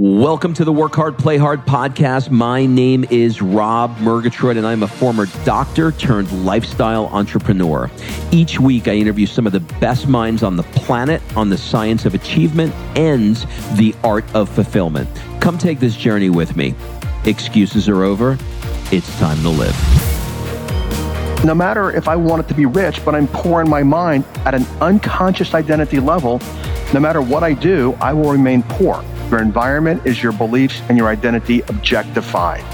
Welcome to the Work Hard, Play Hard podcast. My name is Rob Murgatroyd, and I'm a former doctor turned lifestyle entrepreneur. Each week, I interview some of the best minds on the planet on the science of achievement and the art of fulfillment. Come take this journey with me. Excuses are over. It's time to live. No matter if I want it to be rich, but I'm poor in my mind at an unconscious identity level, no matter what I do, I will remain poor. Your environment is your beliefs and your identity objectified.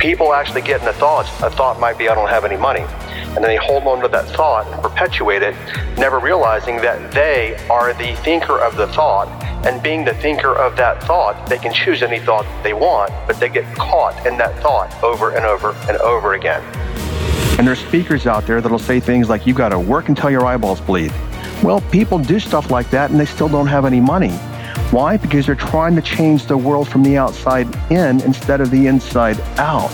People actually get in the thoughts, a thought might be, I don't have any money. And then they hold on to that thought and perpetuate it, never realizing that they are the thinker of the thought. And being the thinker of that thought, they can choose any thought they want, but they get caught in that thought over and over and over again. And there's speakers out there that'll say things like, you got to work until your eyeballs bleed. Well, people do stuff like that and they still don't have any money. Why? Because they're trying to change the world from the outside in instead of the inside out.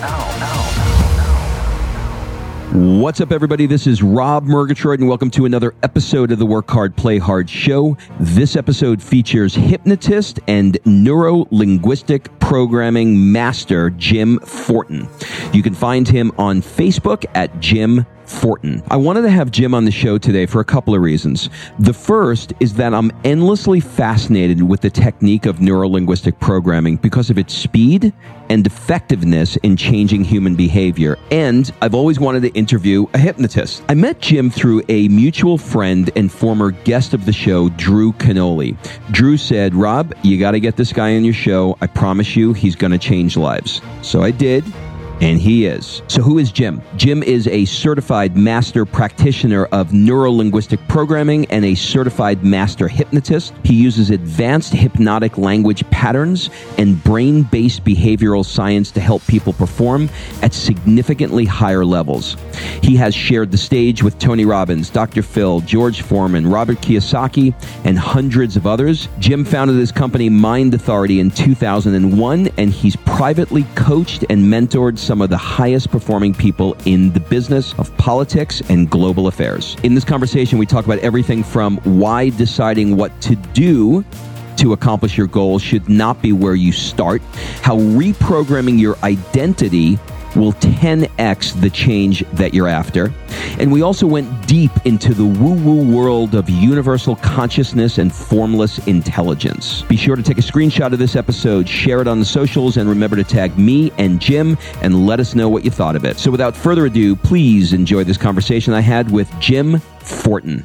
What's up, everybody? This is Rob Murgatroyd, and welcome to another episode of the Work Hard, Play Hard show. This episode features hypnotist and neuro linguistic programming master Jim Fortin. You can find him on Facebook at Jim Fortin. I wanted to have Jim on the show today for a couple of reasons. The first is that I'm endlessly fascinated with the technique of neurolinguistic programming because of its speed and effectiveness in changing human behavior. And I've always wanted to interview a hypnotist. I met Jim through a mutual friend and former guest of the show, Drew Canole. Drew said, Rob, you got to get this guy on your show. I promise you, he's going to change lives. So I did. And he is. So, who is Jim? Jim is a certified master practitioner of neurolinguistic programming and a certified master hypnotist. He uses advanced hypnotic language patterns and brain based behavioral science to help people perform at significantly higher levels. He has shared the stage with Tony Robbins, Dr. Phil, George Foreman, Robert Kiyosaki, and hundreds of others. Jim founded his company Mind Authority in 2001, and he's privately coached and mentored some of the highest performing people in the business of politics and global affairs. In this conversation, we talk about everything from why deciding what to do to accomplish your goals should not be where you start, how reprogramming your identity will 10x the change that you're after. And we also went deep into the woo woo world of universal consciousness and formless intelligence. Be sure to take a screenshot of this episode, share it on the socials, and remember to tag me and Jim and let us know what you thought of it. So without further ado, please enjoy this conversation I had with Jim Fortin.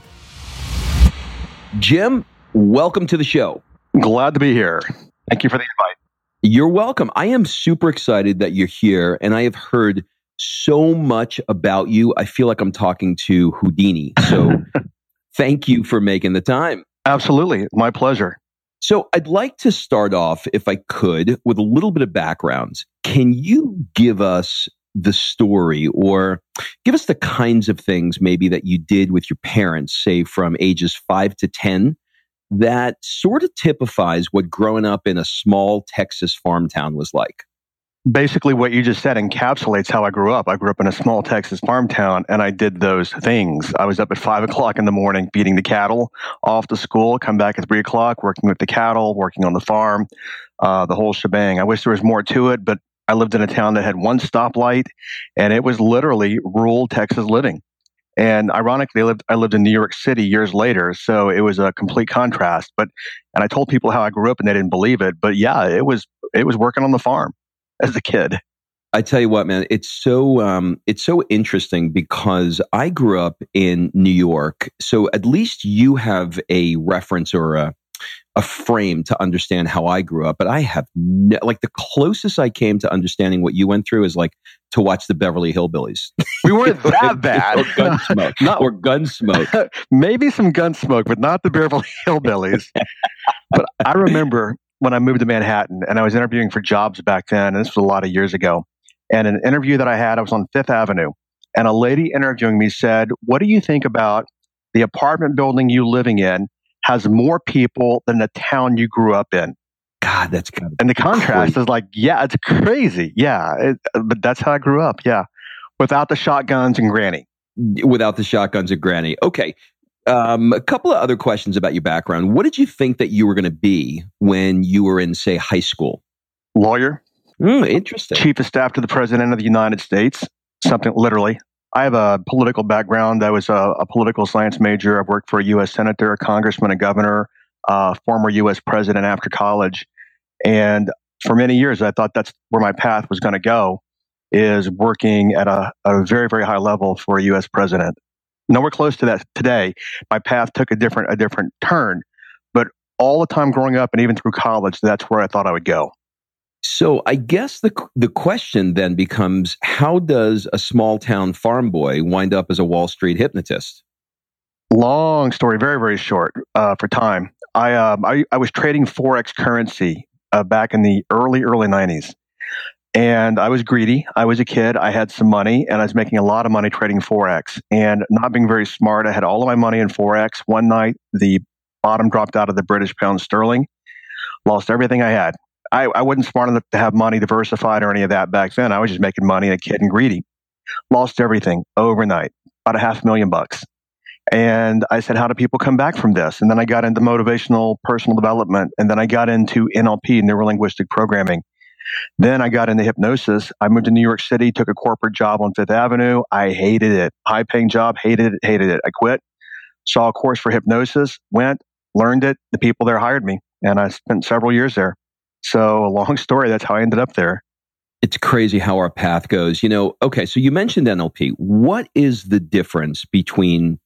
Jim, welcome to the show. Glad to be here. Thank you for the invite. You're welcome. I am super excited that you're here, and I have heard so much about you. I feel like I'm talking to Houdini. So thank you for making the time. Absolutely. My pleasure. So I'd like to start off, if I could, with a little bit of background. Can you give us the story or give us the kinds of things maybe that you did with your parents, say from ages five to 10, that sort of typifies what growing up in a small Texas farm town was like? basically what you just said encapsulates how I grew up. I grew up in a small Texas farm town and I did those things. I was up at five o'clock in the morning feeding the cattle off to school, come back at three o'clock, working with the cattle, working on the farm, uh, the whole shebang. I wish there was more to it, but I lived in a town that had one stoplight and it was literally rural Texas living. And ironically, I lived, I lived in New York City years later, so it was a complete contrast. But and I told people how I grew up, and they didn't believe it. But yeah, it was it was working on the farm as a kid. I tell you what, man, it's so um, it's so interesting because I grew up in New York, so at least you have a reference or a a frame to understand how I grew up. But I have like the closest I came to understanding what you went through is like to watch the Beverly Hillbillies. We weren't that bad. or Gunsmoke. not or Gunsmoke. Maybe some Gunsmoke, but not the Beverly Hillbillies. but I remember when I moved to Manhattan and I was interviewing for jobs back then, and this was a lot of years ago. And an interview that I had, I was on Fifth Avenue, and a lady interviewing me said, What do you think about the apartment building you living in has more people than the town you grew up in? God, that's kind of And the contrast crazy. is like, yeah, it's crazy. Yeah. It, but that's how I grew up. Yeah. Without the shotguns and granny. without the shotguns and Granny. Okay. Um, a couple of other questions about your background. What did you think that you were going to be when you were in, say, high school? Lawyer. Mm, interesting. Chief of Staff to the President of the United States. Something literally. I have a political background. I was a, a political science major. I've worked for a U.S. senator, a congressman, a governor, a former U.S. president after college. And for many years, I thought that's where my path was going to go, is working at a, a very, very high level for a U.S. president. Nowhere close to that today. My path took a different, a different turn. But all the time growing up and even through college, that's where I thought I would go. So I guess the the question then becomes: How does a small town farm boy wind up as a Wall Street hypnotist? Long story, very very short uh, for time. I, um, I, I was trading forex currency uh, back in the early early '90s, and I was greedy. I was a kid. I had some money, and I was making a lot of money trading forex. And not being very smart, I had all of my money in forex. One night, the bottom dropped out of the British pound sterling. Lost everything I had. I, I wasn't smart enough to have money diversified or any of that back then. I was just making money, a kid and greedy. Lost everything overnight, about a half million bucks. And I said, how do people come back from this? And then I got into motivational personal development. And then I got into NLP, neuro linguistic programming. Then I got into hypnosis. I moved to New York City, took a corporate job on Fifth Avenue. I hated it. High paying job, hated it, hated it. I quit. Saw a course for hypnosis, went, learned it. The people there hired me. And I spent several years there. So, a long story, that's how I ended up there. It's crazy how our path goes. You know, okay, so you mentioned NLP. What is the difference between,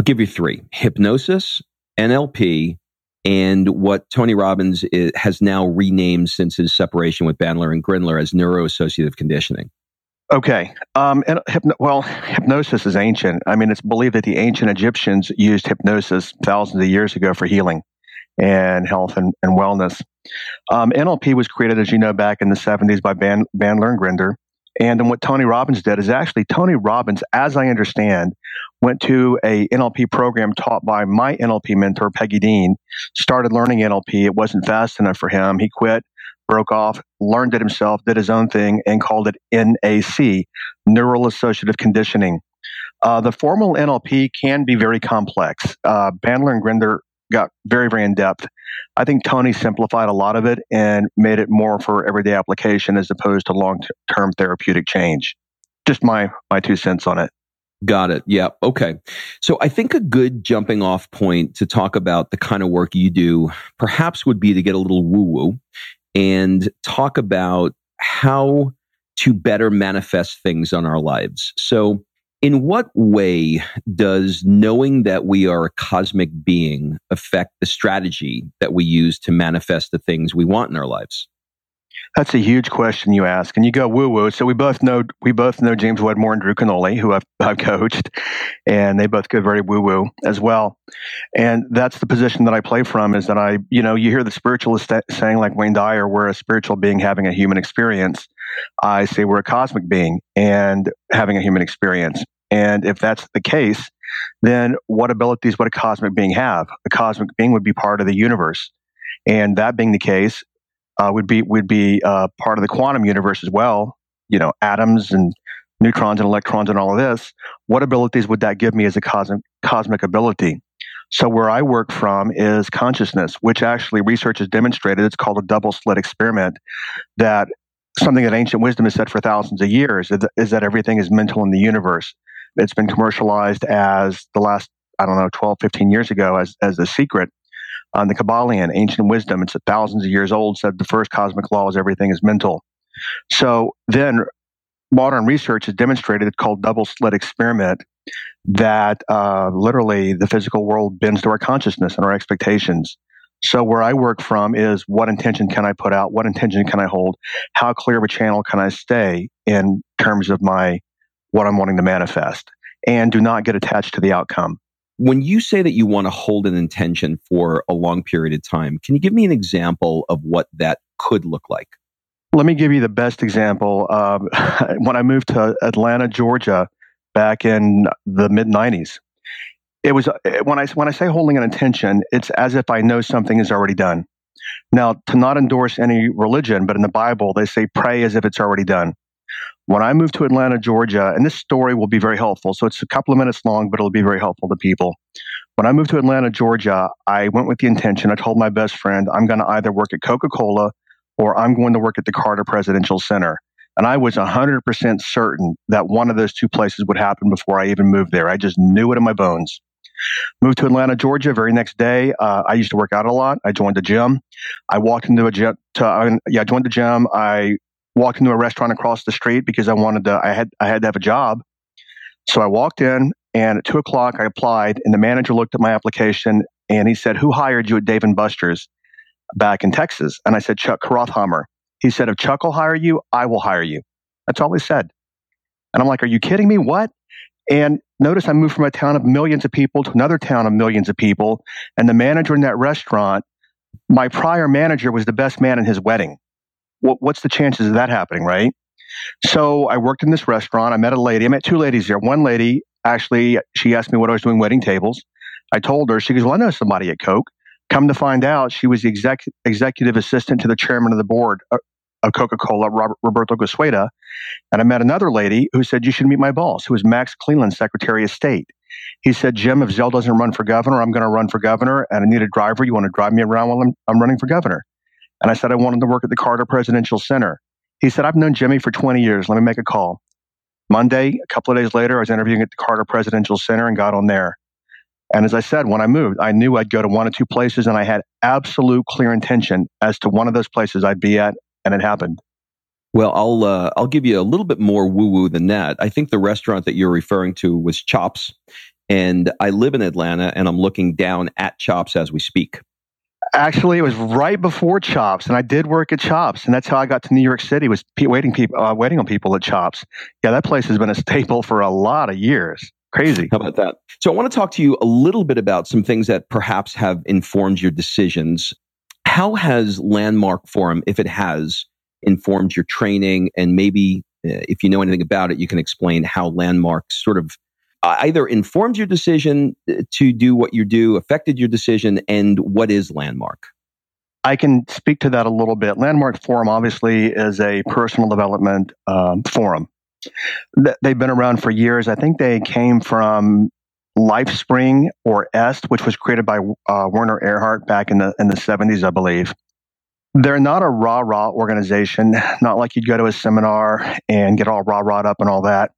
I'll give you three hypnosis, NLP, and what Tony Robbins is, has now renamed since his separation with Bandler and Grinder as neuroassociative conditioning? Okay. Um, and hypno- well, hypnosis is ancient. I mean, it's believed that the ancient Egyptians used hypnosis thousands of years ago for healing and health and, and wellness. Um, NLP was created, as you know, back in the 70s by Bandler and Grinder. And then what Tony Robbins did is actually Tony Robbins, as I understand, went to a NLP program taught by my NLP mentor, Peggy Dean, started learning NLP. It wasn't fast enough for him. He quit, broke off, learned it himself, did his own thing, and called it NAC, Neural Associative Conditioning. Uh, the formal NLP can be very complex. Uh, Bandler and Grinder got very, very in depth. I think Tony simplified a lot of it and made it more for everyday application as opposed to long term therapeutic change. Just my, my two cents on it. Got it. Yeah. Okay. So I think a good jumping off point to talk about the kind of work you do perhaps would be to get a little woo woo and talk about how to better manifest things on our lives. So in what way does knowing that we are a cosmic being affect the strategy that we use to manifest the things we want in our lives? That's a huge question you ask, and you go woo woo. So we both know we both know James Wedmore and Drew Canole, who I've, I've coached, and they both go very woo woo as well. And that's the position that I play from. Is that I, you know, you hear the spiritualist saying like Wayne Dyer, we're a spiritual being having a human experience. I say we're a cosmic being and having a human experience. And if that's the case, then what abilities would a cosmic being have? A cosmic being would be part of the universe. And that being the case, uh, would be would be uh, part of the quantum universe as well. You know, atoms and neutrons and electrons and all of this. What abilities would that give me as a cosmic cosmic ability? So where I work from is consciousness, which actually research has demonstrated. It's called a double slit experiment. That something that ancient wisdom has said for thousands of years is that everything is mental in the universe. It's been commercialized as the last, I don't know, 12, 15 years ago as, as a secret. On the Kybalion, ancient wisdom, it's thousands of years old, said the first cosmic law is everything is mental. So then modern research has demonstrated it's called double slit experiment that uh, literally the physical world bends to our consciousness and our expectations. So where I work from is what intention can I put out? What intention can I hold? How clear of a channel can I stay in terms of my what I'm wanting to manifest? And do not get attached to the outcome. When you say that you want to hold an intention for a long period of time, can you give me an example of what that could look like? Let me give you the best example. Um, when I moved to Atlanta, Georgia, back in the mid '90s, it was when I when I say holding an intention, it's as if I know something is already done. Now, to not endorse any religion, but in the Bible, they say pray as if it's already done. When I moved to Atlanta, Georgia, and this story will be very helpful. So it's a couple of minutes long, but it'll be very helpful to people. When I moved to Atlanta, Georgia, I went with the intention, I told my best friend, I'm going to either work at Coca Cola or I'm going to work at the Carter Presidential Center. And I was 100% certain that one of those two places would happen before I even moved there. I just knew it in my bones. Moved to Atlanta, Georgia. Very next day, uh, I used to work out a lot. I joined a gym. I walked into a gym. To, uh, yeah, I joined the gym. I walked into a restaurant across the street because I wanted to. I had I had to have a job. So I walked in, and at two o'clock, I applied, and the manager looked at my application and he said, "Who hired you at Dave and Buster's back in Texas?" And I said, "Chuck Karothhammer." He said, "If Chuck will hire you, I will hire you." That's all he said. And I'm like, "Are you kidding me? What?" And notice I moved from a town of millions of people to another town of millions of people. And the manager in that restaurant, my prior manager was the best man in his wedding. What's the chances of that happening, right? So I worked in this restaurant. I met a lady. I met two ladies there. One lady, actually, she asked me what I was doing wedding tables. I told her, she goes, Well, I know somebody at Coke. Come to find out, she was the exec- executive assistant to the chairman of the board uh, of Coca Cola, Roberto Goizueta. And I met another lady who said, You should meet my boss, who was Max Cleland, Secretary of State. He said, Jim, if Zell doesn't run for governor, I'm going to run for governor, and I need a driver. You want to drive me around while I'm, I'm running for governor? And I said, I wanted to work at the Carter Presidential Center. He said, I've known Jimmy for 20 years. Let me make a call. Monday, a couple of days later, I was interviewing at the Carter Presidential Center and got on there. And as I said, when I moved, I knew I'd go to one or two places, and I had absolute clear intention as to one of those places I'd be at and it happened. Well, I'll uh, I'll give you a little bit more woo woo than that. I think the restaurant that you're referring to was Chops, and I live in Atlanta, and I'm looking down at Chops as we speak. Actually, it was right before Chops, and I did work at Chops, and that's how I got to New York City. Was waiting people uh, waiting on people at Chops. Yeah, that place has been a staple for a lot of years. Crazy. How about that? So, I want to talk to you a little bit about some things that perhaps have informed your decisions how has Landmark Forum, if it has, informed your training? And maybe uh, if you know anything about it, you can explain how Landmark sort of either informed your decision uh, to do what you do, affected your decision, and what is Landmark? I can speak to that a little bit. Landmark Forum obviously is a personal development um, forum. They've been around for years. I think they came from LifeSpring or EST, which was created by uh, Werner Erhard back in the in the 70s, I believe. They're not a rah rah organization, not like you'd go to a seminar and get all rah rah up and all that.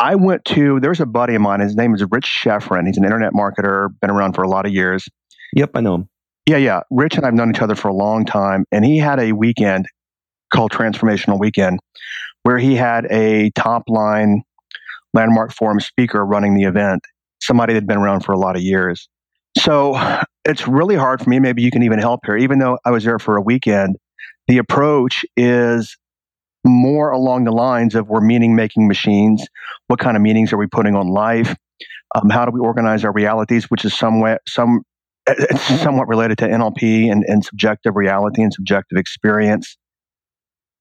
I went to, there's a buddy of mine, his name is Rich Schefren. He's an internet marketer, been around for a lot of years. Yep, I know him. Yeah, yeah. Rich and I have known each other for a long time. And he had a weekend called Transformational Weekend where he had a top line Landmark Forum speaker running the event, somebody that had been around for a lot of years. So it's really hard for me. Maybe you can even help here. Even though I was there for a weekend, the approach is more along the lines of we're meaning making machines. What kind of meanings are we putting on life? Um, how do we organize our realities, which is somewhat some it's somewhat related to NLP and, and subjective reality and subjective experience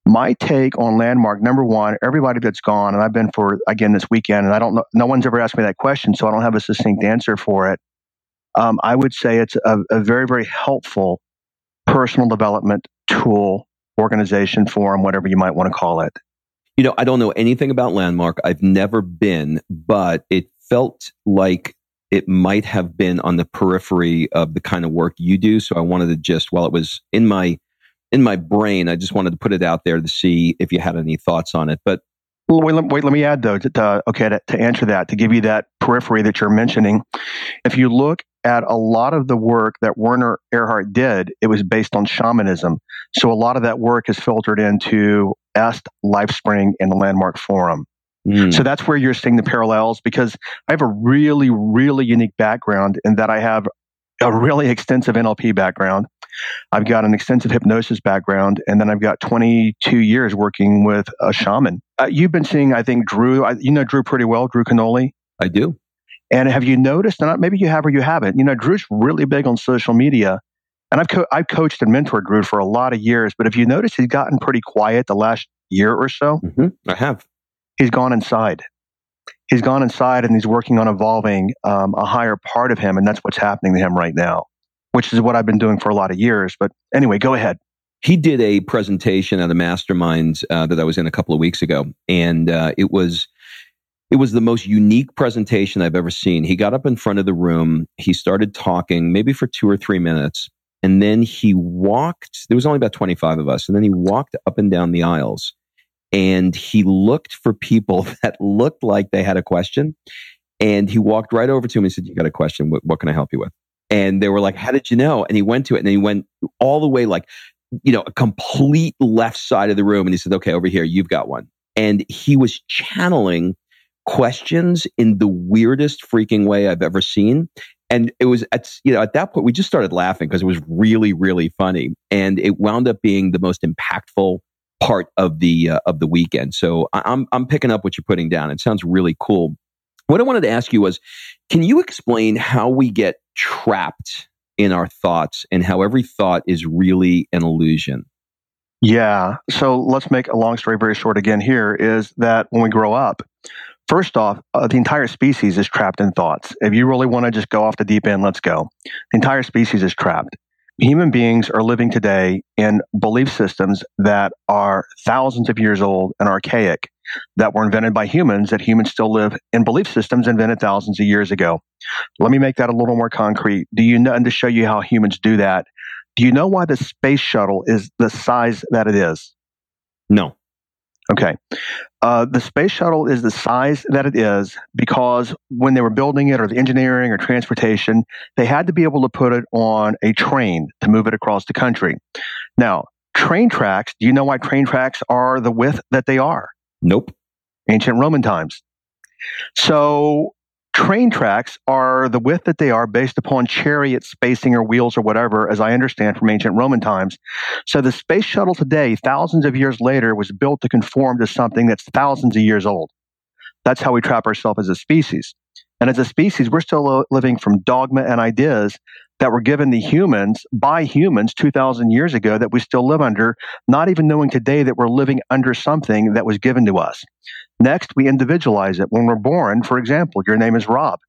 my take on landmark number one everybody that's gone and i've been for again this weekend and i don't know no one's ever asked me that question so i don't have a succinct answer for it um, i would say it's a, a, very very helpful personal development tool organization forum whatever you might want to call it you know i don't know anything about landmark i've never been but it felt like it might have been on the periphery of the kind of work you do so i wanted to just while it was in my in my brain. I just wanted to put it out there to see if you had any thoughts on it. But wait, let, wait, let me add though, to, to, okay, to, to answer that, to give you that periphery that you're mentioning. If you look at a lot of the work that Werner Erhard did, it was based on shamanism. So a lot of that work is filtered into EST, LifeSpring, and the Landmark Forum. Mm. So that's where you're seeing the parallels because I have a really, really unique background in that I have a really extensive NLP background. I've got an extensive hypnosis background, and then I've got 22 years working with a shaman. Uh, you've been seeing, I think, Drew. I, you know Drew pretty well, Drew Canole. I do. And have you noticed? And maybe you have or you haven't. You know, Drew's really big on social media, and I've co- I've coached and mentored Drew for a lot of years. But if you notice, he's gotten pretty quiet the last year or so. Mm-hmm. I have. He's gone inside he's gone inside and he's working on evolving um, a higher part of him, and that's what's happening to him right now, which is what I've been doing for a lot of years. But anyway, go ahead. He did a presentation at a mastermind uh, that I was in a couple of weeks ago, and uh, it was It was the most unique presentation I've ever seen. He got up in front of the room. He started talking, maybe for two or three minutes. And then he walked, there was only about 25 of us. And then he walked up and down the aisles and he looked for people that looked like they had a question. And he walked right over to him and said, You got a question. What, what can I help you with? And they were like, How did you know? And he went to it and he went all the way like, you know, a complete left side of the room. And he said, Okay, over here, you've got one. And he was channeling questions in the weirdest freaking way I've ever seen. And it was at, you know, at that point, we just started laughing because it was really, really funny. And it wound up being the most impactful part of the, uh, of the weekend. So I'm, I'm picking up what you're putting down. It sounds really cool. What I wanted to ask you was, can you explain how we get trapped in our thoughts and how every thought is really an illusion? Yeah. So let's make a long story very short again here is that when we grow up, First off, uh, the entire species is trapped in thoughts. If you really want to just go off the deep end, let's go. The entire species is trapped. Human beings are living today in belief systems that are thousands of years old and archaic, that were invented by humans, that humans still live in belief systems invented thousands of years ago. Let me make that a little more concrete. Do you know, and to show you how humans do that, do you know why the space shuttle is the size that it is? No. Okay. Uh, the space shuttle is the size that it is because when they were building it or the engineering or transportation, they had to be able to put it on a train to move it across the country. Now, train tracks, do you know why train tracks are the width that they are? Nope. Ancient Roman times. So Train tracks are the width that they are based upon chariot spacing or wheels or whatever, as I understand from ancient Roman times. So the space shuttle today, thousands of years later, was built to conform to something that's thousands of years old. That's how we trap ourselves as a species. And as a species, we're still living from dogma and ideas that were given to humans by humans 2,000 years ago that we still live under, not even knowing today that we're living under something that was given to us. Next, we individualize it. When we're born, for example, your name is Rob.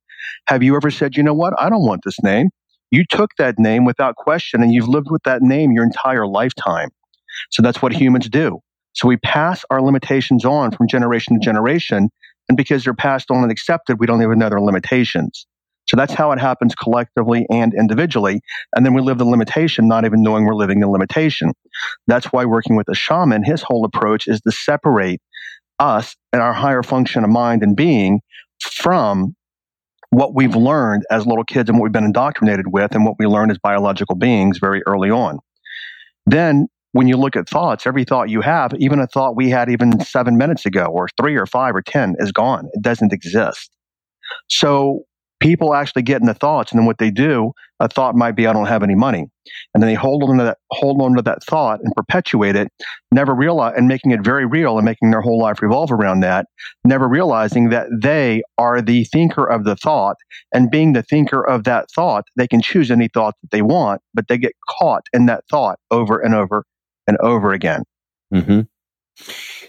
Have you ever said, you know what? I don't want this name. You took that name without question and you've lived with that name your entire lifetime. So that's what humans do. So we pass our limitations on from generation to generation. And because they're passed on and accepted, we don't even know their limitations. So that's how it happens collectively and individually. And then we live the limitation, not even knowing we're living the limitation. That's why working with a shaman, his whole approach is to separate us and our higher function of mind and being from what we've learned as little kids and what we've been indoctrinated with and what we learn as biological beings very early on. Then when you look at thoughts, every thought you have, even a thought we had even seven minutes ago or three or five or 10 is gone. It doesn't exist. So people actually get in the thoughts and then what they do a thought might be i don't have any money and then they hold on to that hold on to that thought and perpetuate it never realize and making it very real and making their whole life revolve around that never realizing that they are the thinker of the thought and being the thinker of that thought they can choose any thought that they want but they get caught in that thought over and over and over again mm-hmm.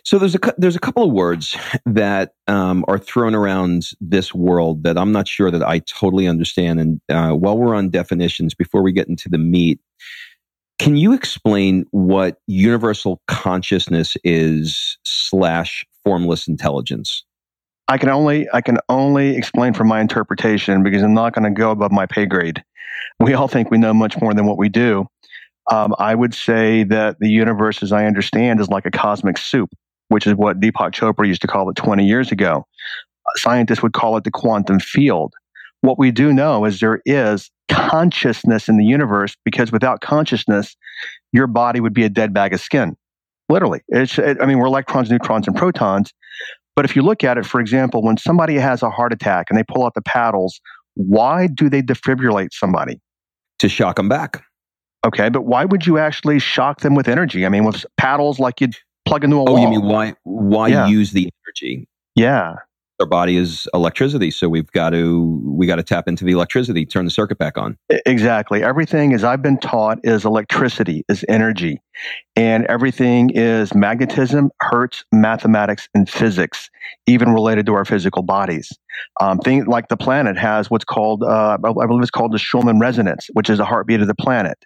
So there's a there's a couple of words that um, are thrown around this world that I'm not sure that I totally understand. And uh, while we're on definitions, before we get into the meat, can you explain what universal consciousness is slash formless intelligence? I can only I can only explain from my interpretation because I'm not going to go above my pay grade. We all think we know much more than what we do. Um, I would say that the universe, as I understand, is like a cosmic soup which is what Deepak Chopra used to call it 20 years ago. Scientists would call it the quantum field. What we do know is there is consciousness in the universe because without consciousness, your body would be a dead bag of skin. Literally. It's, it, I mean, we're electrons, neutrons, and protons. But if you look at it, for example, when somebody has a heart attack and they pull out the paddles, why do they defibrillate somebody? To shock them back. Okay, but why would you actually shock them with energy? I mean, with paddles like you'd plug into a oh, wall. you mean why why yeah. use the energy? Yeah. Our body is electricity, so we've got to we got to tap into the electricity, turn the circuit back on. Exactly. Everything, as I've been taught, is electricity, is energy, and everything is magnetism, hertz, mathematics, and physics, even related to our physical bodies. Um, things like the planet has what's called, uh, I believe it's called the Schumann resonance, which is the heartbeat of the planet.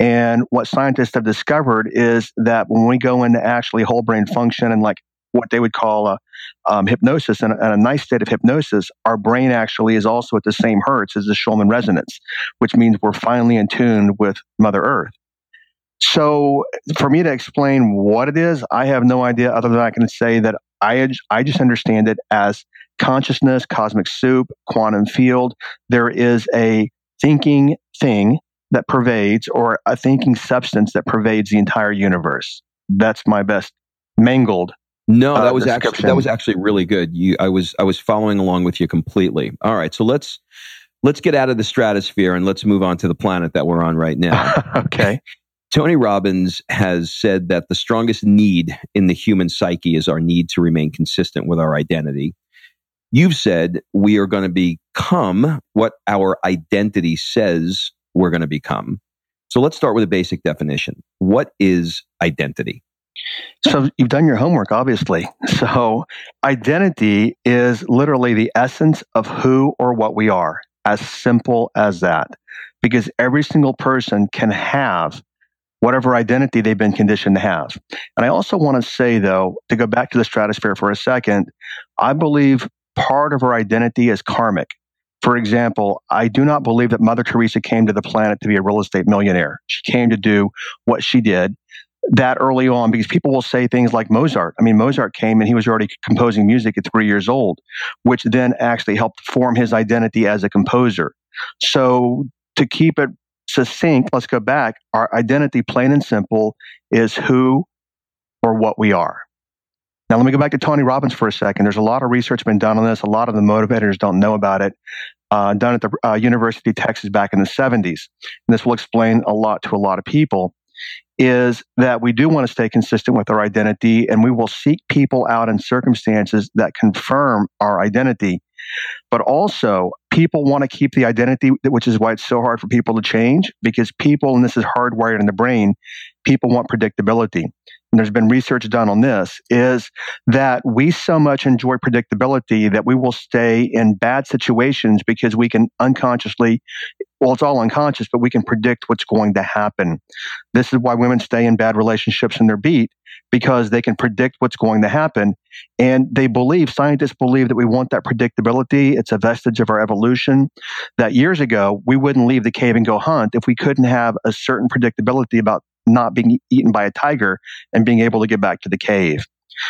And what scientists have discovered is that when we go into actually whole brain function and like what they would call a um, hypnosis and, and, a nice state of hypnosis, our brain actually is also at the same hertz as the Schumann resonance, which means we're finally in tune with Mother Earth. So for me to explain what it is, I have no idea other than I can say that I, I just understand it as consciousness, cosmic soup, quantum field. There is a thinking thing that pervades or a thinking substance that pervades the entire universe. That's my best mangled. No, that uh, was actually that was actually really good. You, I was I was following along with you completely. All right, so let's let's get out of the stratosphere and let's move on to the planet that we're on right now. okay. Tony Robbins has said that the strongest need in the human psyche is our need to remain consistent with our identity. You've said we are going to become what our identity says we're going to become. So let's start with a basic definition. What is identity? So you've done your homework, obviously. So identity is literally the essence of who or what we are, as simple as that. Because every single person can have whatever identity they've been conditioned to have. And I also want to say, though, to go back to the stratosphere for a second, I believe part of our identity is karmic. For example, I do not believe that Mother Teresa came to the planet to be a real estate millionaire. She came to do what she did that early on because people will say things like Mozart. I mean, Mozart came and he was already composing music at three years old, which then actually helped form his identity as a composer. So to keep it succinct, let's go back. Our identity, plain and simple, is who or what we are. Now, let me go back to Tony Robbins for a second. There's a lot of research been done on this. A lot of the motivators don't know about it. Uh, done at the uh, University of Texas back in the 70s. And this will explain a lot to a lot of people. Is that we do want to stay consistent with our identity and we will seek people out in circumstances that confirm our identity. But also, people want to keep the identity, which is why it's so hard for people to change because people, and this is hardwired in the brain, people want predictability and there's been research done on this, is that we so much enjoy predictability that we will stay in bad situations because we can unconsciously, well, it's all unconscious, but we can predict what's going to happen. This is why women stay in bad relationships in their beat because they can predict what's going to happen. And they believe, scientists believe that we want that predictability. It's a vestige of our evolution. That years ago, we wouldn't leave the cave and go hunt if we couldn't have a certain predictability about not being eaten by a tiger and being able to get back to the cave.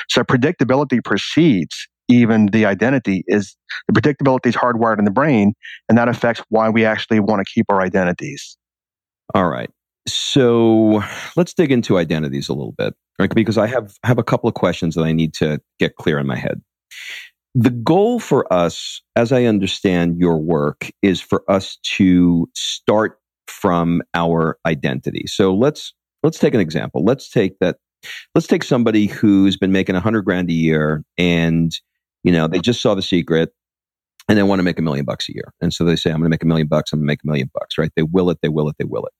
So predictability precedes even the identity is the predictability is hardwired in the brain and that affects why we actually want to keep our identities. All right. So let's dig into identities a little bit, right? Because I have have a couple of questions that I need to get clear in my head. The goal for us, as I understand your work, is for us to start from our identity. So let's let's take an example. Let's take that. Let's take somebody who's been making a hundred grand a year, and you know they just saw the secret, and they want to make a million bucks a year, and so they say, "I'm going to make a million bucks. I'm going to make a million bucks." Right? They will it. They will it. They will it.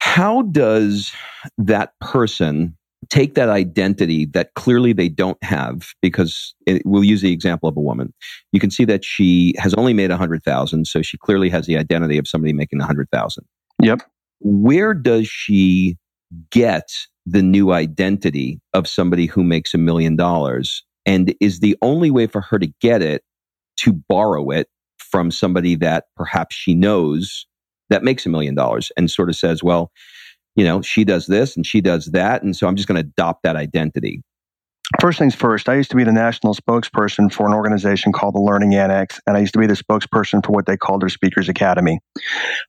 How does that person take that identity that clearly they don't have because it, we'll use the example of a woman. You can see that she has only made a hundred thousand so she clearly has the identity of somebody making a hundred thousand. Yep. Where does she get the new identity of somebody who makes a million dollars? And is the only way for her to get it to borrow it from somebody that perhaps she knows that makes a million dollars and sort of says, well, you know, she does this and she does that. And so I'm just going to adopt that identity. First things first, I used to be the national spokesperson for an organization called the Learning Annex, and I used to be the spokesperson for what they called their Speakers Academy.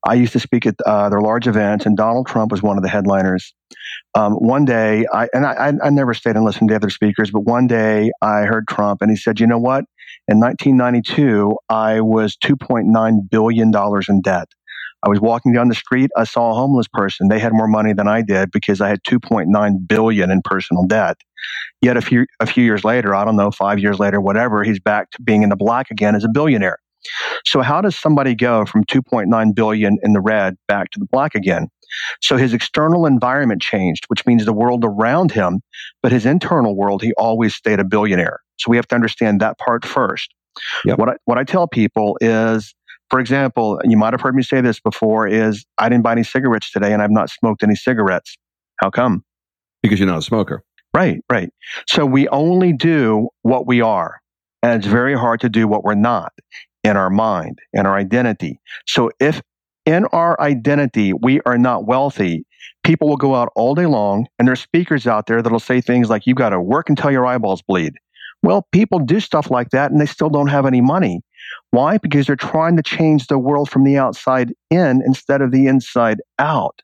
I used to speak at uh, their large events, and Donald Trump was one of the headliners. Um, one day, I and I, I never stayed and listened to other speakers, but one day I heard Trump, and he said, "You know what? In 1992, I was 2.9 billion dollars in debt." I was walking down the street. I saw a homeless person. They had more money than I did because I had 2.9 billion in personal debt. Yet a few a few years later, I don't know, five years later, whatever, he's back to being in the black again as a billionaire. So how does somebody go from 2.9 billion in the red back to the black again? So his external environment changed, which means the world around him, but his internal world, he always stayed a billionaire. So we have to understand that part first. Yep. What I, what I tell people is for example, you might have heard me say this before is I didn't buy any cigarettes today and I've not smoked any cigarettes. How come? Because you're not a smoker. Right, right. So we only do what we are. And it's very hard to do what we're not in our mind, in our identity. So if in our identity we are not wealthy, people will go out all day long and there's speakers out there that'll say things like, you got to work until your eyeballs bleed. Well, people do stuff like that and they still don't have any money. Why? Because they're trying to change the world from the outside in instead of the inside out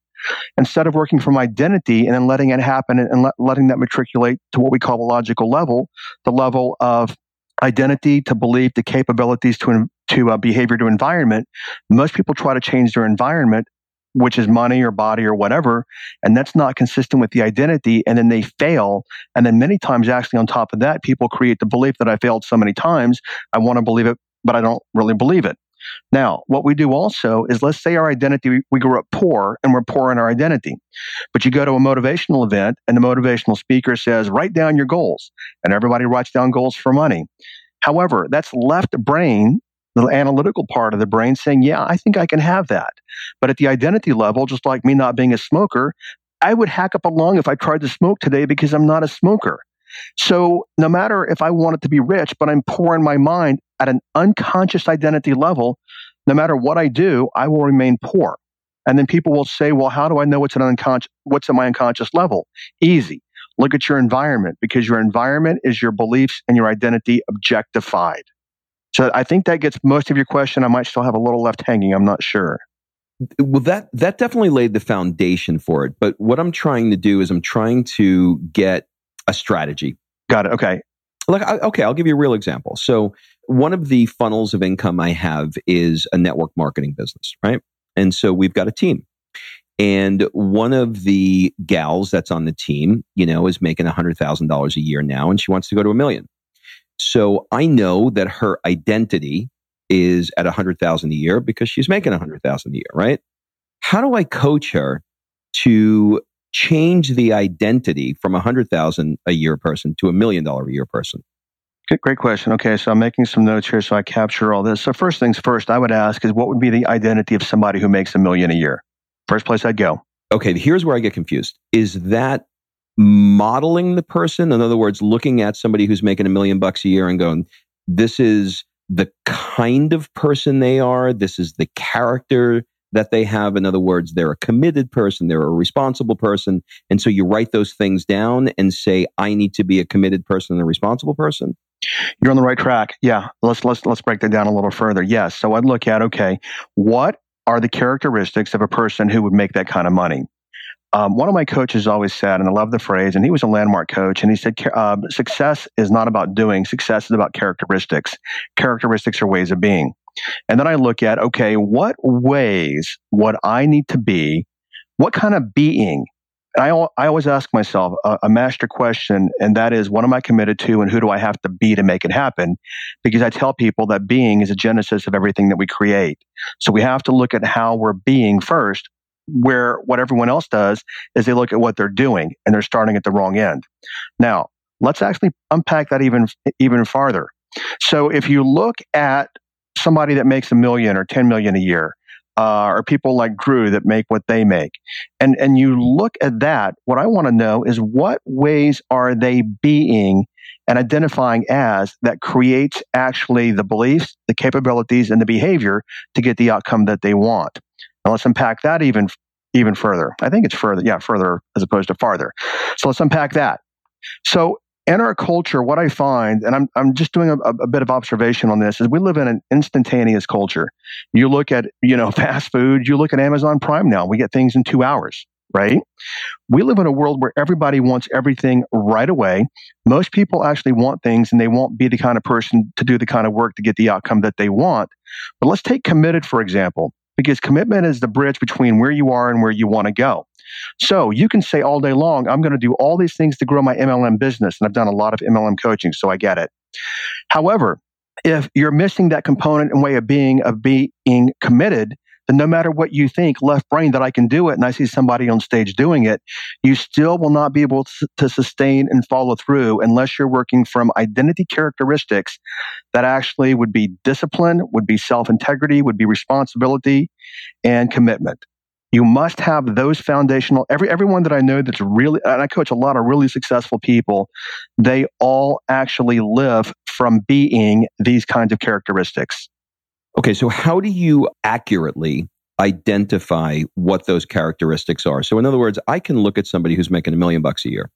instead of working from identity and then letting it happen and let, letting that matriculate to what we call the logical level, the level of identity to belief to capabilities to to uh, behavior to environment. Most people try to change their environment, which is money or body or whatever, and that's not consistent with the identity. And then they fail. And then many times, actually, on top of that, people create the belief that I failed so many times. I want to believe it, but I don't really believe it. Now, what we do also is let's say our identity, we grew up poor and we're poor in our identity. But you go to a motivational event and the motivational speaker says, write down your goals. And everybody writes down goals for money. However, that's left brain, the analytical part of the brain saying, yeah, I think I can have that. But at the identity level, just like me not being a smoker, I would hack up a lung if I tried to smoke today because I'm not a smoker. So no matter if I wanted to be rich, but I'm poor in my mind at an unconscious identity level, no matter what I do, I will remain poor. And then people will say, well, how do I know what's an unconscious, what's at my unconscious level? Easy. Look at your environment because your environment is your beliefs and your identity objectified. So I think that gets most of your question. I might still have a little left hanging. I'm not sure. Well, that that definitely laid the foundation for it. But what I'm trying to do is I'm trying to get a strategy. Got it. Okay. Like, okay, I'll give you a real example. So, one of the funnels of income I have is a network marketing business, right? And so we've got a team. And one of the gals that's on the team, you know, is making $100,000 a year now, and she wants to go to a million. So I know that her identity is at 100,000 a year because she's making 100,000 a year, right? How do I coach her to change the identity from a hundred thousand a year person to a million dollar a year person? Good, great question. Okay, so I'm making some notes here so I capture all this. So first things first, I would ask is what would be the identity of somebody who makes a million a year? First place I'd go. Okay, here's where I get confused. Is that modeling the person? In other words, looking at somebody who's making a million bucks a year and going, this is the kind of person they are. This is the character that they have. In other words, they're a committed person, they're a responsible person. And so you write those things down and say, I need to be a committed person and a responsible person. You're on the right track. Yeah. Let's let's let's break that down a little further. Yes. So I'd look at okay, what are the characteristics of a person who would make that kind of money? Um, one of my coaches always said, and I love the phrase, and he was a landmark coach, and he said, uh, success is not about doing, success is about characteristics. Characteristics are ways of being. And then I look at, okay, what ways would I need to be? What kind of being? I, I always ask myself a, a master question, and that is, what am I committed to and who do I have to be to make it happen? Because I tell people that being is a genesis of everything that we create. So we have to look at how we're being first, where what everyone else does is they look at what they're doing and they're starting at the wrong end. Now, let's actually unpack that even, even farther. So if you look at somebody that makes a million or 10 million a year, uh, or people like Drew that make what they make. And, and you look at that, what I want to know is what ways are they being and identifying as that creates actually the beliefs, the capabilities, and the behavior to get the outcome that they want. Now let's unpack that even, even further. I think it's further, yeah, further as opposed to farther. So let's unpack that. So in our culture, what I find, and I'm, I'm just doing a, a, bit of observation on this, is we live in an instantaneous culture. You look at, you know, fast food, you look at Amazon Prime now, we get things in two hours, right? We live in a world where everybody wants everything right away. Most people actually want things and they won't be the kind of person to do the kind of work to get the outcome that they want. But let's take committed, for example, because commitment is the bridge between where you are and where you want to go. So you can say all day long, I'm going to do all these things to grow my MLM business. And I've done a lot of MLM coaching, so I get it. However, if you're missing that component and way of being, of being committed, then no matter what you think, left brain, that I can do it, and I see somebody on stage doing it, you still will not be able to sustain and follow through unless you're working from identity characteristics that actually would be discipline, would be self integrity, would be responsibility, and commitment. You must have those foundational. Every everyone that I know that's really, and I coach a lot of really successful people. They all actually live from being these kinds of characteristics. Okay, so how do you accurately identify what those characteristics are? So, in other words, I can look at somebody who's making a million bucks a year,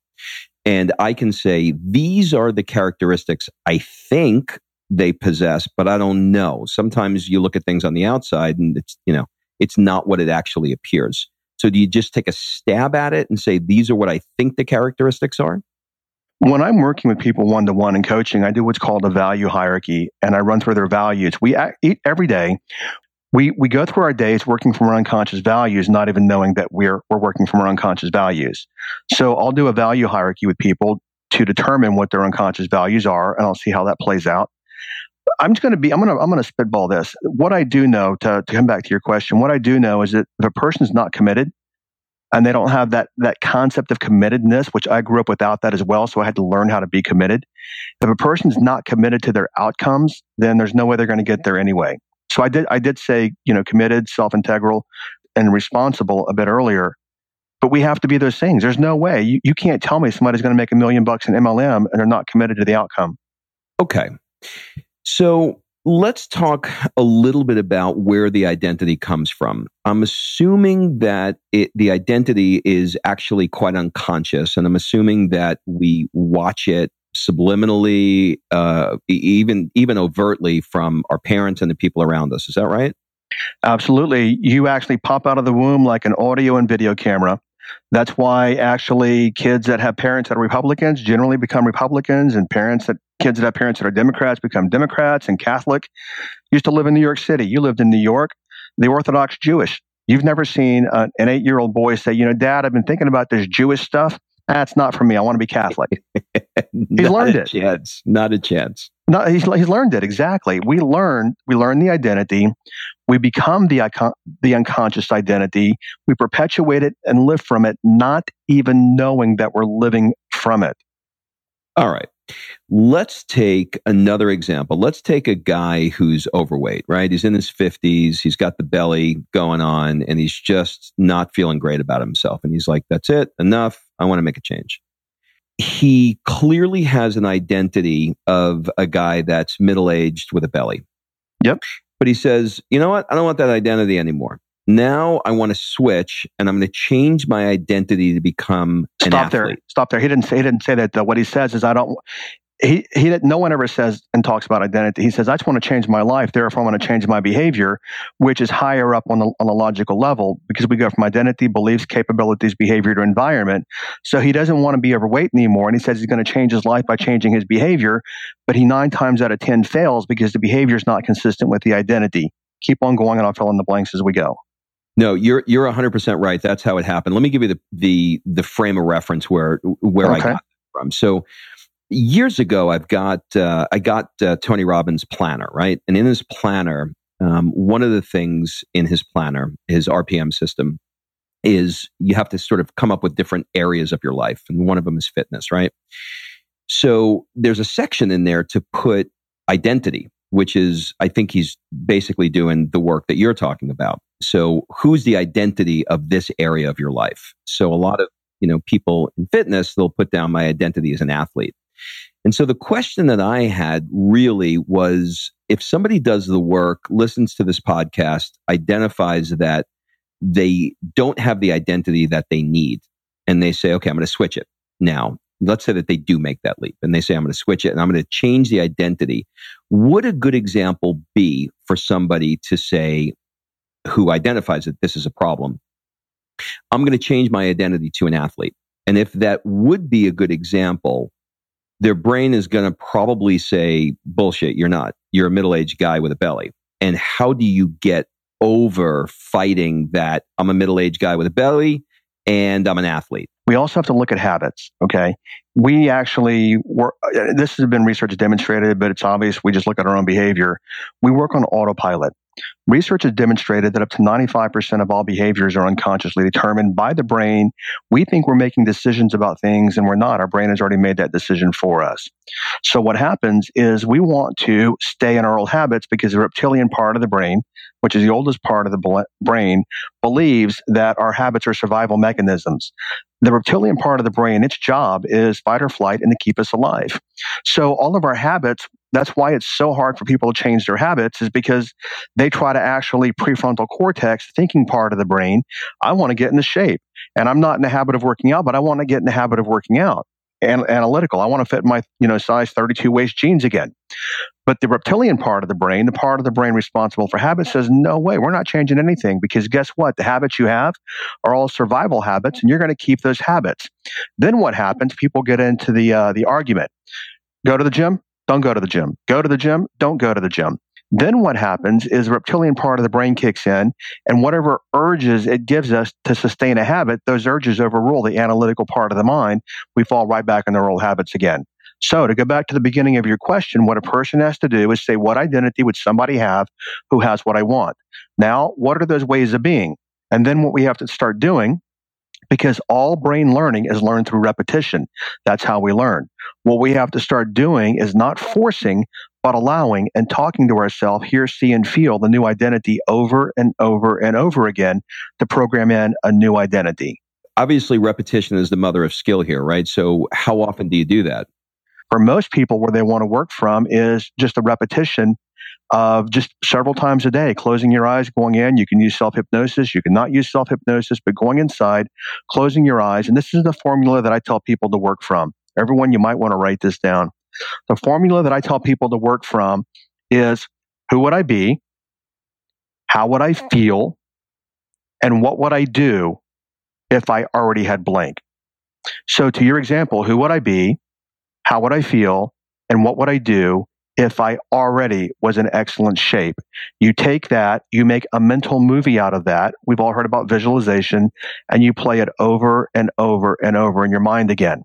and I can say these are the characteristics I think they possess, but I don't know. Sometimes you look at things on the outside, and it's you know it's not what it actually appears. So do you just take a stab at it and say, these are what I think the characteristics are? When I'm working with people one to one in coaching, I do what's called a value hierarchy and I run through their values. We eat every day. We, we go through our days working from our unconscious values, not even knowing that we're, we're working from our unconscious values. So I'll do a value hierarchy with people to determine what their unconscious values are, and I'll see how that plays out. I'm just going to be, I'm going to, I'm going to spitball this. What I do know to, to come back to your question, what I do know is that if a person's not committed and they don't have that, that concept of committedness, which I grew up without that as well. So I had to learn how to be committed. If a person's not committed to their outcomes, then there's no way they're going to get there anyway. So I did, I did say, you know, committed, self integral and responsible a bit earlier. But we have to be those things. There's no way you, you can't tell me somebody's going to make a million bucks in MLM and they're not committed to the outcome. Okay. So let's talk a little bit about where the identity comes from. I'm assuming that it, the identity is actually quite unconscious, and I'm assuming that we watch it subliminally, uh, even even overtly from our parents and the people around us. Is that right? Absolutely. You actually pop out of the womb like an audio and video camera. That's why actually kids that have parents that are Republicans generally become Republicans, and parents that kids that have parents that are Democrats become Democrats and Catholic. Used to live in New York City. You lived in New York, the Orthodox Jewish. You've never seen a, an eight year old boy say, you know, Dad, I've been thinking about this Jewish stuff. That's not for me. I want to be Catholic. he's learned it. Chance. Not a chance. No, he's, he's learned it exactly. We learn we learn the identity. We become the the unconscious identity. We perpetuate it and live from it, not even knowing that we're living from it. All right. Let's take another example. Let's take a guy who's overweight, right? He's in his 50s, he's got the belly going on, and he's just not feeling great about himself. And he's like, that's it, enough. I want to make a change. He clearly has an identity of a guy that's middle aged with a belly. Yep. But he says, you know what? I don't want that identity anymore. Now I want to switch and I'm going to change my identity to become Stop athlete. there. Stop there. He didn't say, he didn't say that. Though. What he says is, I don't, he, he no one ever says and talks about identity. He says, I just want to change my life. Therefore, I want to change my behavior, which is higher up on the, on the logical level because we go from identity, beliefs, capabilities, behavior to environment. So he doesn't want to be overweight anymore. And he says he's going to change his life by changing his behavior. But he nine times out of 10 fails because the behavior is not consistent with the identity. Keep on going and I'll fill in the blanks as we go. No, you're you're 100% right. That's how it happened. Let me give you the the the frame of reference where where okay. I got from. So years ago, I've got uh, I got uh, Tony Robbins' planner, right? And in his planner, um, one of the things in his planner, his RPM system, is you have to sort of come up with different areas of your life, and one of them is fitness, right? So there's a section in there to put identity, which is I think he's basically doing the work that you're talking about. So who's the identity of this area of your life? So a lot of, you know, people in fitness, they'll put down my identity as an athlete. And so the question that I had really was if somebody does the work, listens to this podcast, identifies that they don't have the identity that they need, and they say, okay, I'm going to switch it now. Let's say that they do make that leap and they say, I'm going to switch it and I'm going to change the identity. Would a good example be for somebody to say, who identifies that this is a problem. I'm going to change my identity to an athlete. And if that would be a good example, their brain is going to probably say, bullshit, you're not. You're a middle aged guy with a belly. And how do you get over fighting that I'm a middle aged guy with a belly and I'm an athlete? We also have to look at habits. Okay. we actually work, uh, this has been research demonstrated, but it's obvious we just look at our own behavior. We work on autopilot. Research has demonstrated that up to 95% of all behaviors are unconsciously determined by the brain. We think we're making decisions about things and we're not. Our brain has already made that decision for us. So what happens is we want to stay in our old habits because the reptilian part of the brain, which is the oldest part of the brain, believes that our habits are survival mechanisms. The reptilian part of the brain, its job is fight or flight and to keep us alive. So all of our habits that's why it's so hard for people to change their habits is because they try to actually prefrontal cortex thinking part of the brain i want to get into shape and i'm not in the habit of working out but i want to get in the habit of working out and analytical i want to fit my you know size 32 waist jeans again but the reptilian part of the brain the part of the brain responsible for habits says no way we're not changing anything because guess what the habits you have are all survival habits and you're going to keep those habits then what happens people get into the uh, the argument go to the gym don't go to the gym. Go to the gym, don't go to the gym. Then what happens is the reptilian part of the brain kicks in, and whatever urges it gives us to sustain a habit, those urges overrule the analytical part of the mind. We fall right back in our old habits again. So, to go back to the beginning of your question, what a person has to do is say, What identity would somebody have who has what I want? Now, what are those ways of being? And then what we have to start doing because all brain learning is learned through repetition. That's how we learn. What we have to start doing is not forcing, but allowing and talking to ourselves, hear, see, and feel the new identity over and over and over again to program in a new identity. Obviously, repetition is the mother of skill here, right? So, how often do you do that? For most people, where they want to work from is just a repetition of just several times a day, closing your eyes, going in. You can use self hypnosis. You can not use self hypnosis, but going inside, closing your eyes. And this is the formula that I tell people to work from. Everyone, you might want to write this down. The formula that I tell people to work from is who would I be? How would I feel? And what would I do if I already had blank? So, to your example, who would I be? How would I feel? And what would I do if I already was in excellent shape. You take that, you make a mental movie out of that. We've all heard about visualization and you play it over and over and over in your mind again.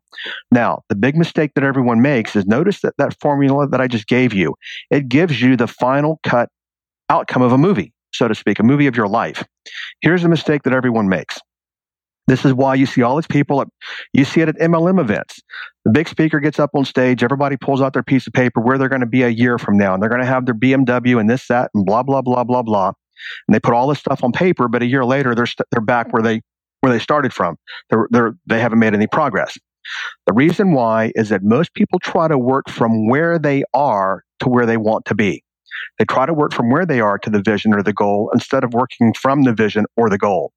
Now, the big mistake that everyone makes is notice that that formula that I just gave you, it gives you the final cut outcome of a movie, so to speak, a movie of your life. Here's the mistake that everyone makes. This is why you see all these people. At, you see it at MLM events. The big speaker gets up on stage. Everybody pulls out their piece of paper where they're going to be a year from now, and they're going to have their BMW and this, that, and blah, blah, blah, blah, blah. And they put all this stuff on paper, but a year later, they're they st- they're back where they where they started from. They're, they're they haven't made any progress. The reason why is that most people try to work from where they are to where they want to be. They try to work from where they are to the vision or the goal instead of working from the vision or the goal.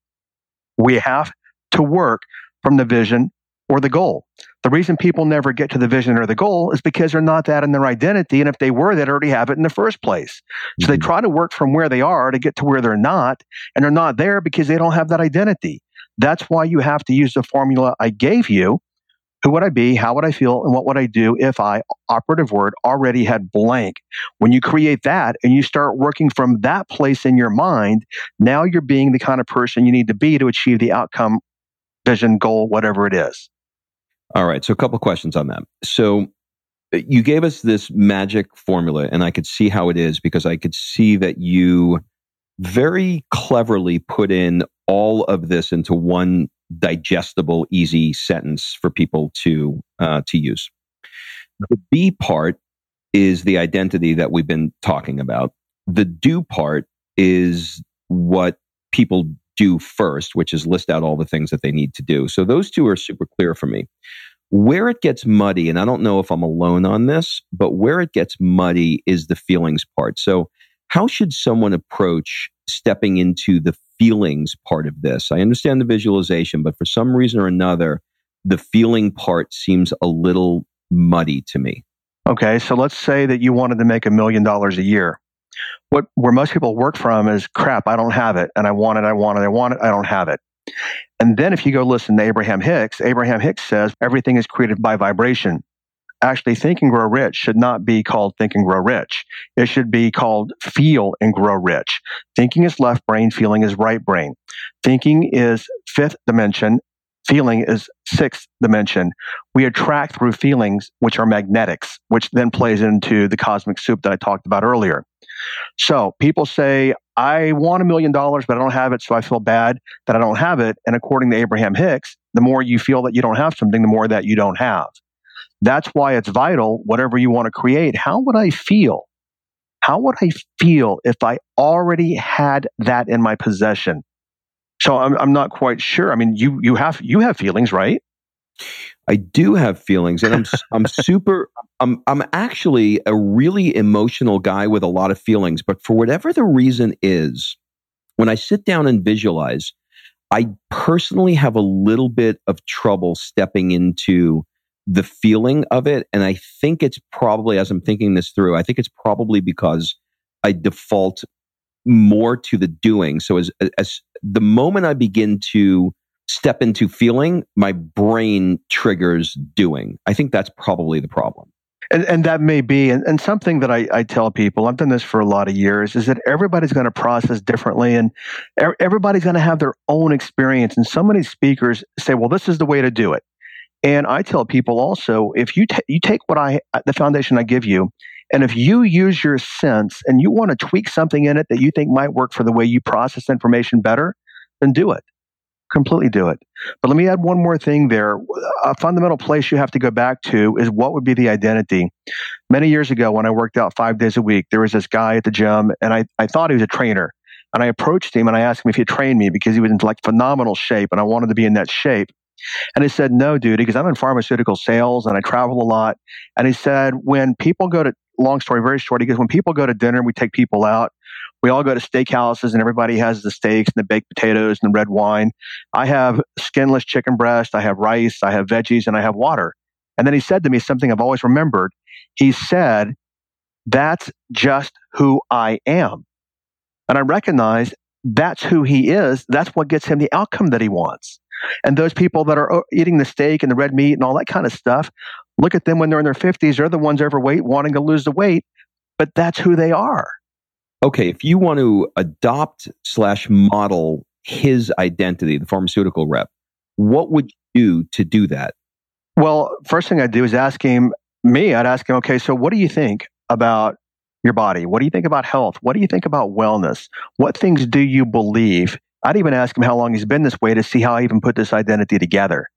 We have to work from the vision or the goal. The reason people never get to the vision or the goal is because they're not that in their identity. And if they were, they'd already have it in the first place. So they mm-hmm. try to work from where they are to get to where they're not. And they're not there because they don't have that identity. That's why you have to use the formula I gave you. Who would I be? How would I feel? And what would I do if I, operative word, already had blank? When you create that and you start working from that place in your mind, now you're being the kind of person you need to be to achieve the outcome vision, goal, whatever it is. All right. So, a couple questions on that. So, uh, you gave us this magic formula, and I could see how it is because I could see that you very cleverly put in all of this into one digestible, easy sentence for people to uh, to use. The B part is the identity that we've been talking about. The do part is what people do first, which is list out all the things that they need to do. So those two are super clear for me. Where it gets muddy, and I don't know if I'm alone on this, but where it gets muddy is the feelings part. So, how should someone approach stepping into the feelings part of this? I understand the visualization, but for some reason or another, the feeling part seems a little muddy to me. Okay, so let's say that you wanted to make a million dollars a year what where most people work from is crap, I don't have it, and I want it, I want it, I want it, I don't have it. And then if you go listen to Abraham Hicks, Abraham Hicks says everything is created by vibration. Actually, think and grow rich should not be called think and grow rich. It should be called feel and grow rich. Thinking is left brain, feeling is right brain. Thinking is fifth dimension, feeling is sixth dimension. We attract through feelings, which are magnetics, which then plays into the cosmic soup that I talked about earlier. So people say, I want a million dollars, but I don't have it, so I feel bad that I don't have it. And according to Abraham Hicks, the more you feel that you don't have something, the more that you don't have. That's why it's vital, whatever you want to create. How would I feel? How would I feel if I already had that in my possession? So I'm, I'm not quite sure. I mean, you, you have, you have feelings, right? I do have feelings and I'm, I'm super, I'm, I'm actually a really emotional guy with a lot of feelings, but for whatever the reason is, when I sit down and visualize, I personally have a little bit of trouble stepping into the feeling of it. And I think it's probably, as I'm thinking this through, I think it's probably because I default more to the doing. So as, as the moment I begin to step into feeling, my brain triggers doing. I think that's probably the problem. And, and that may be, and, and something that I, I tell people, I've done this for a lot of years, is that everybody's going to process differently and everybody's going to have their own experience. And so many speakers say, well, this is the way to do it. And I tell people also, if you, t- you take what I, the foundation I give you, and if you use your sense and you want to tweak something in it that you think might work for the way you process information better, then do it. Completely do it. But let me add one more thing there. A fundamental place you have to go back to is what would be the identity. Many years ago, when I worked out five days a week, there was this guy at the gym, and I, I thought he was a trainer. And I approached him and I asked him if he'd train me because he was in like phenomenal shape and I wanted to be in that shape. And he said, No, dude, because I'm in pharmaceutical sales and I travel a lot. And he said, When people go to, long story very short, he goes, When people go to dinner, we take people out. We all go to steakhouses and everybody has the steaks and the baked potatoes and the red wine. I have skinless chicken breast, I have rice, I have veggies, and I have water. And then he said to me something I've always remembered. He said, That's just who I am. And I recognize that's who he is. That's what gets him the outcome that he wants. And those people that are uh, eating the steak and the red meat and all that kind of stuff, look at them when they're in their 50s. They're the ones overweight wanting to lose the weight, but that's who they are. Okay, if you want to adopt slash model his identity, the pharmaceutical rep, what would you do to do that? Well, first thing I'd do is ask him, me, I'd ask him, okay, so what do you think about your body? What do you think about health? What do you think about wellness? What things do you believe? I'd even ask him how long he's been this way to see how I even put this identity together.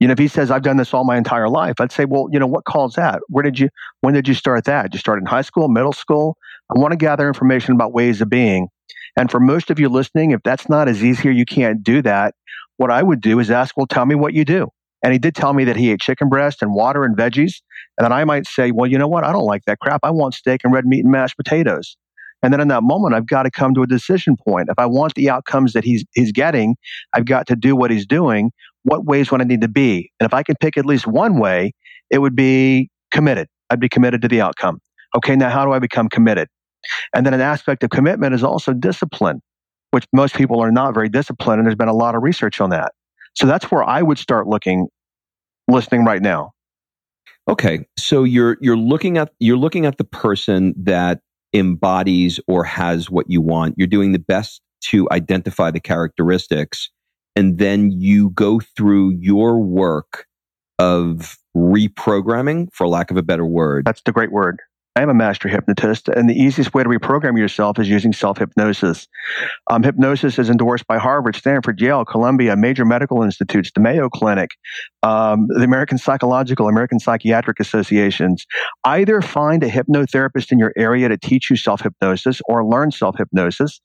You know, if he says I've done this all my entire life, I'd say, well, you know, what calls that? Where did you? When did you start that? Did you start in high school, middle school? I want to gather information about ways of being. And for most of you listening, if that's not as easy or you can't do that, what I would do is ask, well, tell me what you do. And he did tell me that he ate chicken breast and water and veggies. And then I might say, well, you know what? I don't like that crap. I want steak and red meat and mashed potatoes. And then in that moment, I've got to come to a decision point. If I want the outcomes that he's, he's getting, I've got to do what he's doing. What ways would I need to be? And if I could pick at least one way, it would be committed. I'd be committed to the outcome. Okay, now how do I become committed? And then an aspect of commitment is also discipline, which most people are not very disciplined. And there's been a lot of research on that. So that's where I would start looking, listening right now. Okay, so you're you're looking at you're looking at the person that embodies or has what you want. You're doing the best to identify the characteristics. And then you go through your work of reprogramming, for lack of a better word. That's the great word. I am a master hypnotist, and the easiest way to reprogram yourself is using self hypnosis. Um, hypnosis is endorsed by Harvard, Stanford, Yale, Columbia, major medical institutes, the Mayo Clinic, um, the American Psychological, American Psychiatric Associations. Either find a hypnotherapist in your area to teach you self hypnosis or learn self hypnosis,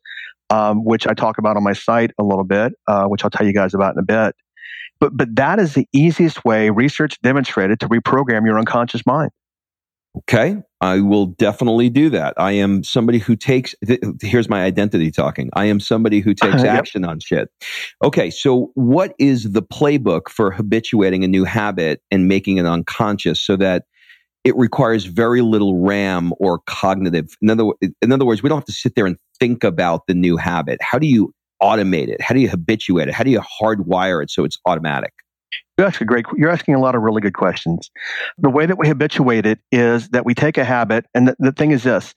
um, which I talk about on my site a little bit, uh, which I'll tell you guys about in a bit. But, but that is the easiest way, research demonstrated, to reprogram your unconscious mind. Okay. I will definitely do that. I am somebody who takes, th- here's my identity talking. I am somebody who takes yep. action on shit. Okay. So, what is the playbook for habituating a new habit and making it unconscious so that it requires very little RAM or cognitive? In other, in other words, we don't have to sit there and think about the new habit. How do you automate it? How do you habituate it? How do you hardwire it so it's automatic? You're asking great. You're asking a lot of really good questions. The way that we habituate it is that we take a habit, and the, the thing is this: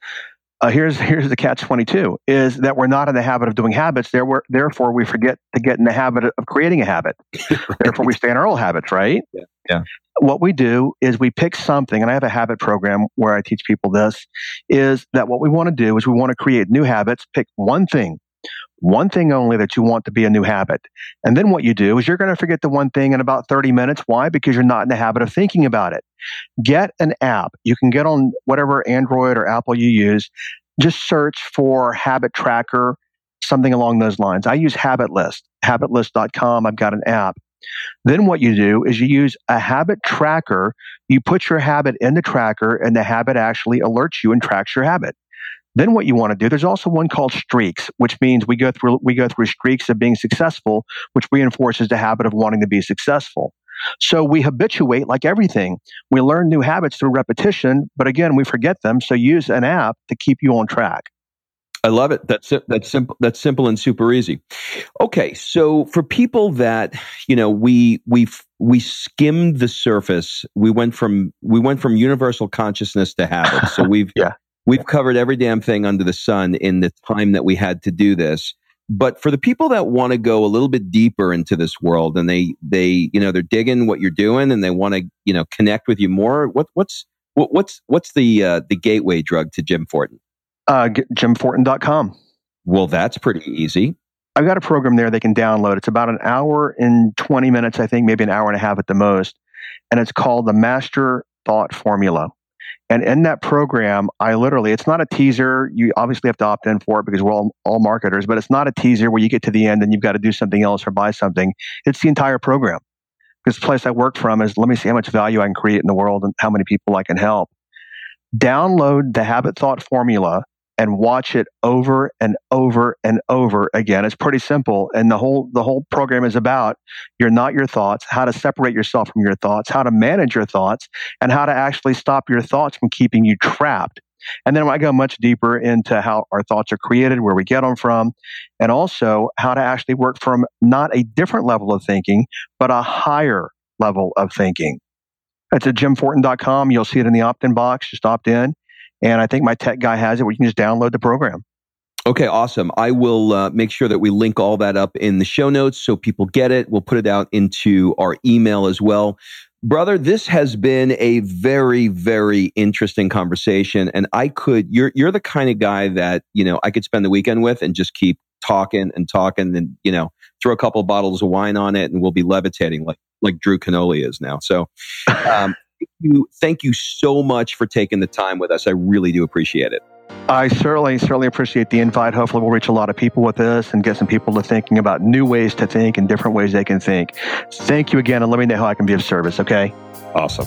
uh, here's here's the catch 22 is that we're not in the habit of doing habits there were, therefore we forget to get in the habit of creating a habit right. therefore we stay in our old habits right yeah. yeah what we do is we pick something and i have a habit program where i teach people this is that what we want to do is we want to create new habits pick one thing one thing only that you want to be a new habit. And then what you do is you're going to forget the one thing in about 30 minutes. Why? Because you're not in the habit of thinking about it. Get an app. You can get on whatever Android or Apple you use. Just search for habit tracker, something along those lines. I use Habit List, habitlist.com. I've got an app. Then what you do is you use a habit tracker. You put your habit in the tracker and the habit actually alerts you and tracks your habit. Then what you want to do, there's also one called streaks, which means we go through we go through streaks of being successful, which reinforces the habit of wanting to be successful. So we habituate like everything. We learn new habits through repetition, but again, we forget them. So use an app to keep you on track. I love it. That's that's simple. That's simple and super easy. Okay, so for people that you know, we we we skimmed the surface. We went from we went from universal consciousness to habits. So we've yeah. We've covered every damn thing under the sun in the time that we had to do this. But for the people that want to go a little bit deeper into this world and they, they, you know, they're digging what you're doing and they want to, you know, connect with you more, what, what's, what, what's, what's the, uh, the gateway drug to Jim Fortin? Uh, jimfortin.com. Well, that's pretty easy. I've got a program there they can download. It's about an hour and 20 minutes, I think, maybe an hour and a half at the most. And it's called the Master Thought Formula. And in that program, I literally, it's not a teaser. You obviously have to opt in for it because we're all, all marketers, but it's not a teaser where you get to the end and you've got to do something else or buy something. It's the entire program. The place I work from is let me see how much value I can create in the world and how many people I can help. Download the habit thought formula and watch it over and over and over again. It's pretty simple. And the whole, the whole program is about you're not your thoughts, how to separate yourself from your thoughts, how to manage your thoughts, and how to actually stop your thoughts from keeping you trapped. And then I go much deeper into how our thoughts are created, where we get them from, and also how to actually work from not a different level of thinking, but a higher level of thinking. It's at jimfortin.com. You'll see it in the opt in box. Just opt in. And I think my tech guy has it where you can just download the program. Okay, awesome. I will uh, make sure that we link all that up in the show notes so people get it. We'll put it out into our email as well. Brother, this has been a very, very interesting conversation. And I could, you're, you're the kind of guy that, you know, I could spend the weekend with and just keep talking and talking and, you know, throw a couple of bottles of wine on it and we'll be levitating like, like Drew Canole is now. So, um, you, thank you so much for taking the time with us. I really do appreciate it. I certainly, certainly appreciate the invite. Hopefully, we'll reach a lot of people with this and get some people to thinking about new ways to think and different ways they can think. Thank you again, and let me know how I can be of service, okay? Awesome.